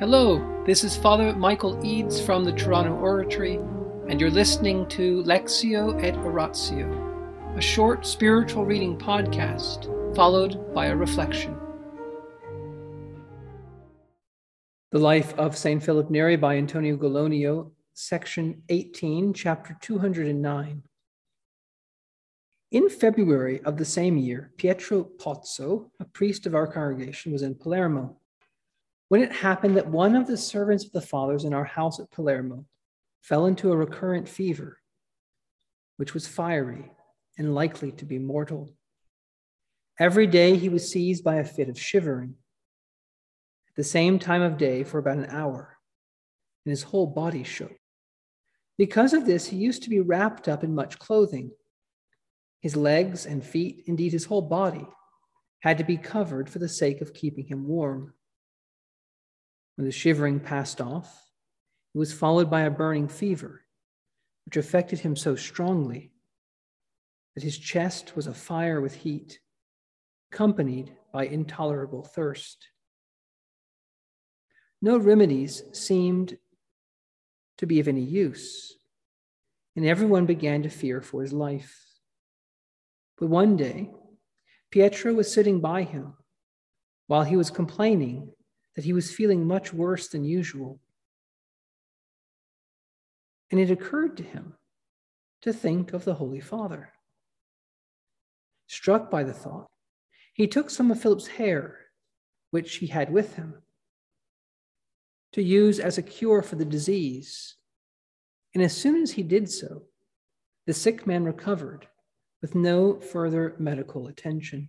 Hello, this is Father Michael Eads from the Toronto Oratory, and you're listening to Lectio et Oratio, a short spiritual reading podcast followed by a reflection. The Life of St. Philip Neri by Antonio Gallonio, section 18, chapter 209. In February of the same year, Pietro Pozzo, a priest of our congregation, was in Palermo when it happened that one of the servants of the fathers in our house at Palermo fell into a recurrent fever, which was fiery and likely to be mortal. Every day he was seized by a fit of shivering at the same time of day for about an hour, and his whole body shook. Because of this, he used to be wrapped up in much clothing. His legs and feet, indeed his whole body, had to be covered for the sake of keeping him warm. When the shivering passed off, it was followed by a burning fever, which affected him so strongly that his chest was afire with heat, accompanied by intolerable thirst. No remedies seemed to be of any use, and everyone began to fear for his life. But one day, Pietro was sitting by him while he was complaining that he was feeling much worse than usual. And it occurred to him to think of the Holy Father. Struck by the thought, he took some of Philip's hair, which he had with him, to use as a cure for the disease. And as soon as he did so, the sick man recovered with no further medical attention.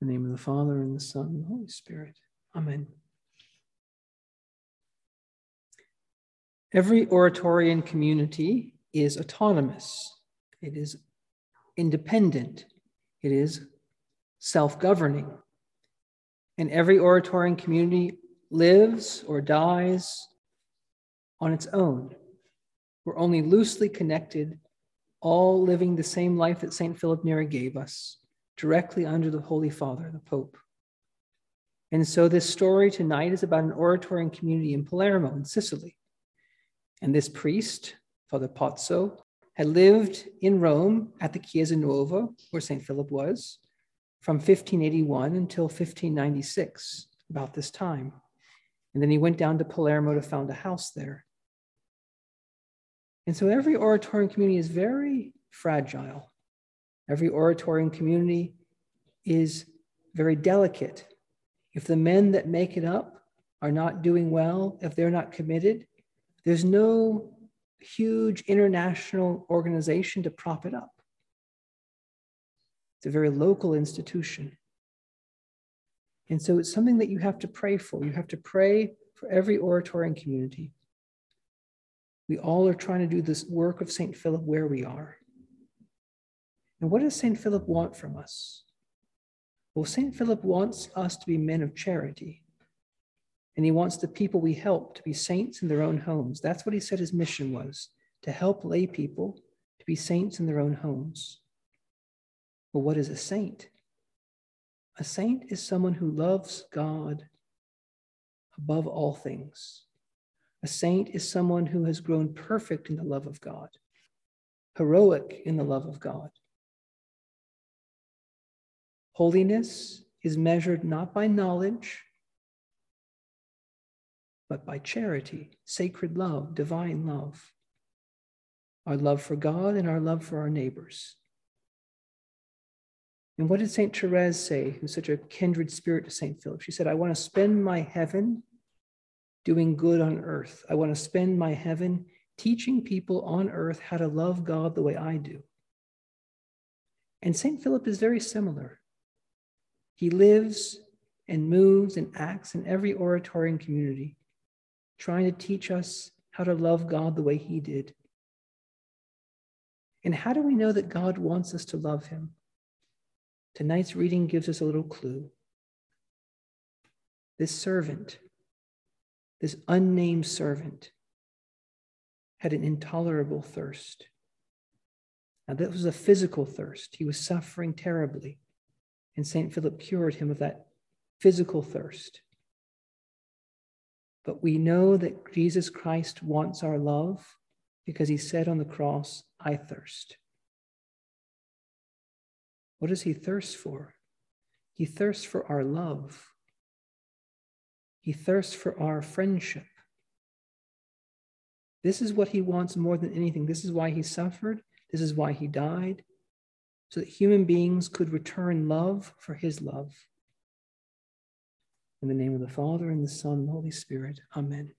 In the name of the Father, and the Son, and the Holy Spirit. Amen. Every Oratorian community is autonomous, it is independent, it is self governing. And every Oratorian community lives or dies on its own. We're only loosely connected, all living the same life that St. Philip Neri gave us directly under the Holy Father, the Pope. And so this story tonight is about an Oratorian community in Palermo, in Sicily. And this priest, Father Pozzo, had lived in Rome at the Chiesa Nuova, where St. Philip was, from 1581 until 1596, about this time. And then he went down to Palermo to found a house there. And so every Oratorian community is very fragile. Every Oratorian community is very delicate. If the men that make it up are not doing well, if they're not committed, there's no huge international organization to prop it up. It's a very local institution. And so it's something that you have to pray for. You have to pray for every Oratorian community. We all are trying to do this work of St. Philip where we are. And what does St. Philip want from us? Well, St. Philip wants us to be men of charity. And he wants the people we help to be saints in their own homes. That's what he said his mission was to help lay people to be saints in their own homes. Well, what is a saint? A saint is someone who loves God above all things. A saint is someone who has grown perfect in the love of God, heroic in the love of God. Holiness is measured not by knowledge, but by charity, sacred love, divine love, our love for God and our love for our neighbors. And what did St. Therese say, who's such a kindred spirit to St. Philip? She said, I want to spend my heaven doing good on earth. I want to spend my heaven teaching people on earth how to love God the way I do. And St. Philip is very similar. He lives and moves and acts in every Oratorian community, trying to teach us how to love God the way He did. And how do we know that God wants us to love Him? Tonight's reading gives us a little clue. This servant, this unnamed servant, had an intolerable thirst. Now, that was a physical thirst. He was suffering terribly. And St. Philip cured him of that physical thirst. But we know that Jesus Christ wants our love because he said on the cross, I thirst. What does he thirst for? He thirsts for our love. He thirsts for our friendship. This is what he wants more than anything. This is why he suffered. This is why he died, so that human beings could return love for his love. In the name of the Father, and the Son, and the Holy Spirit. Amen.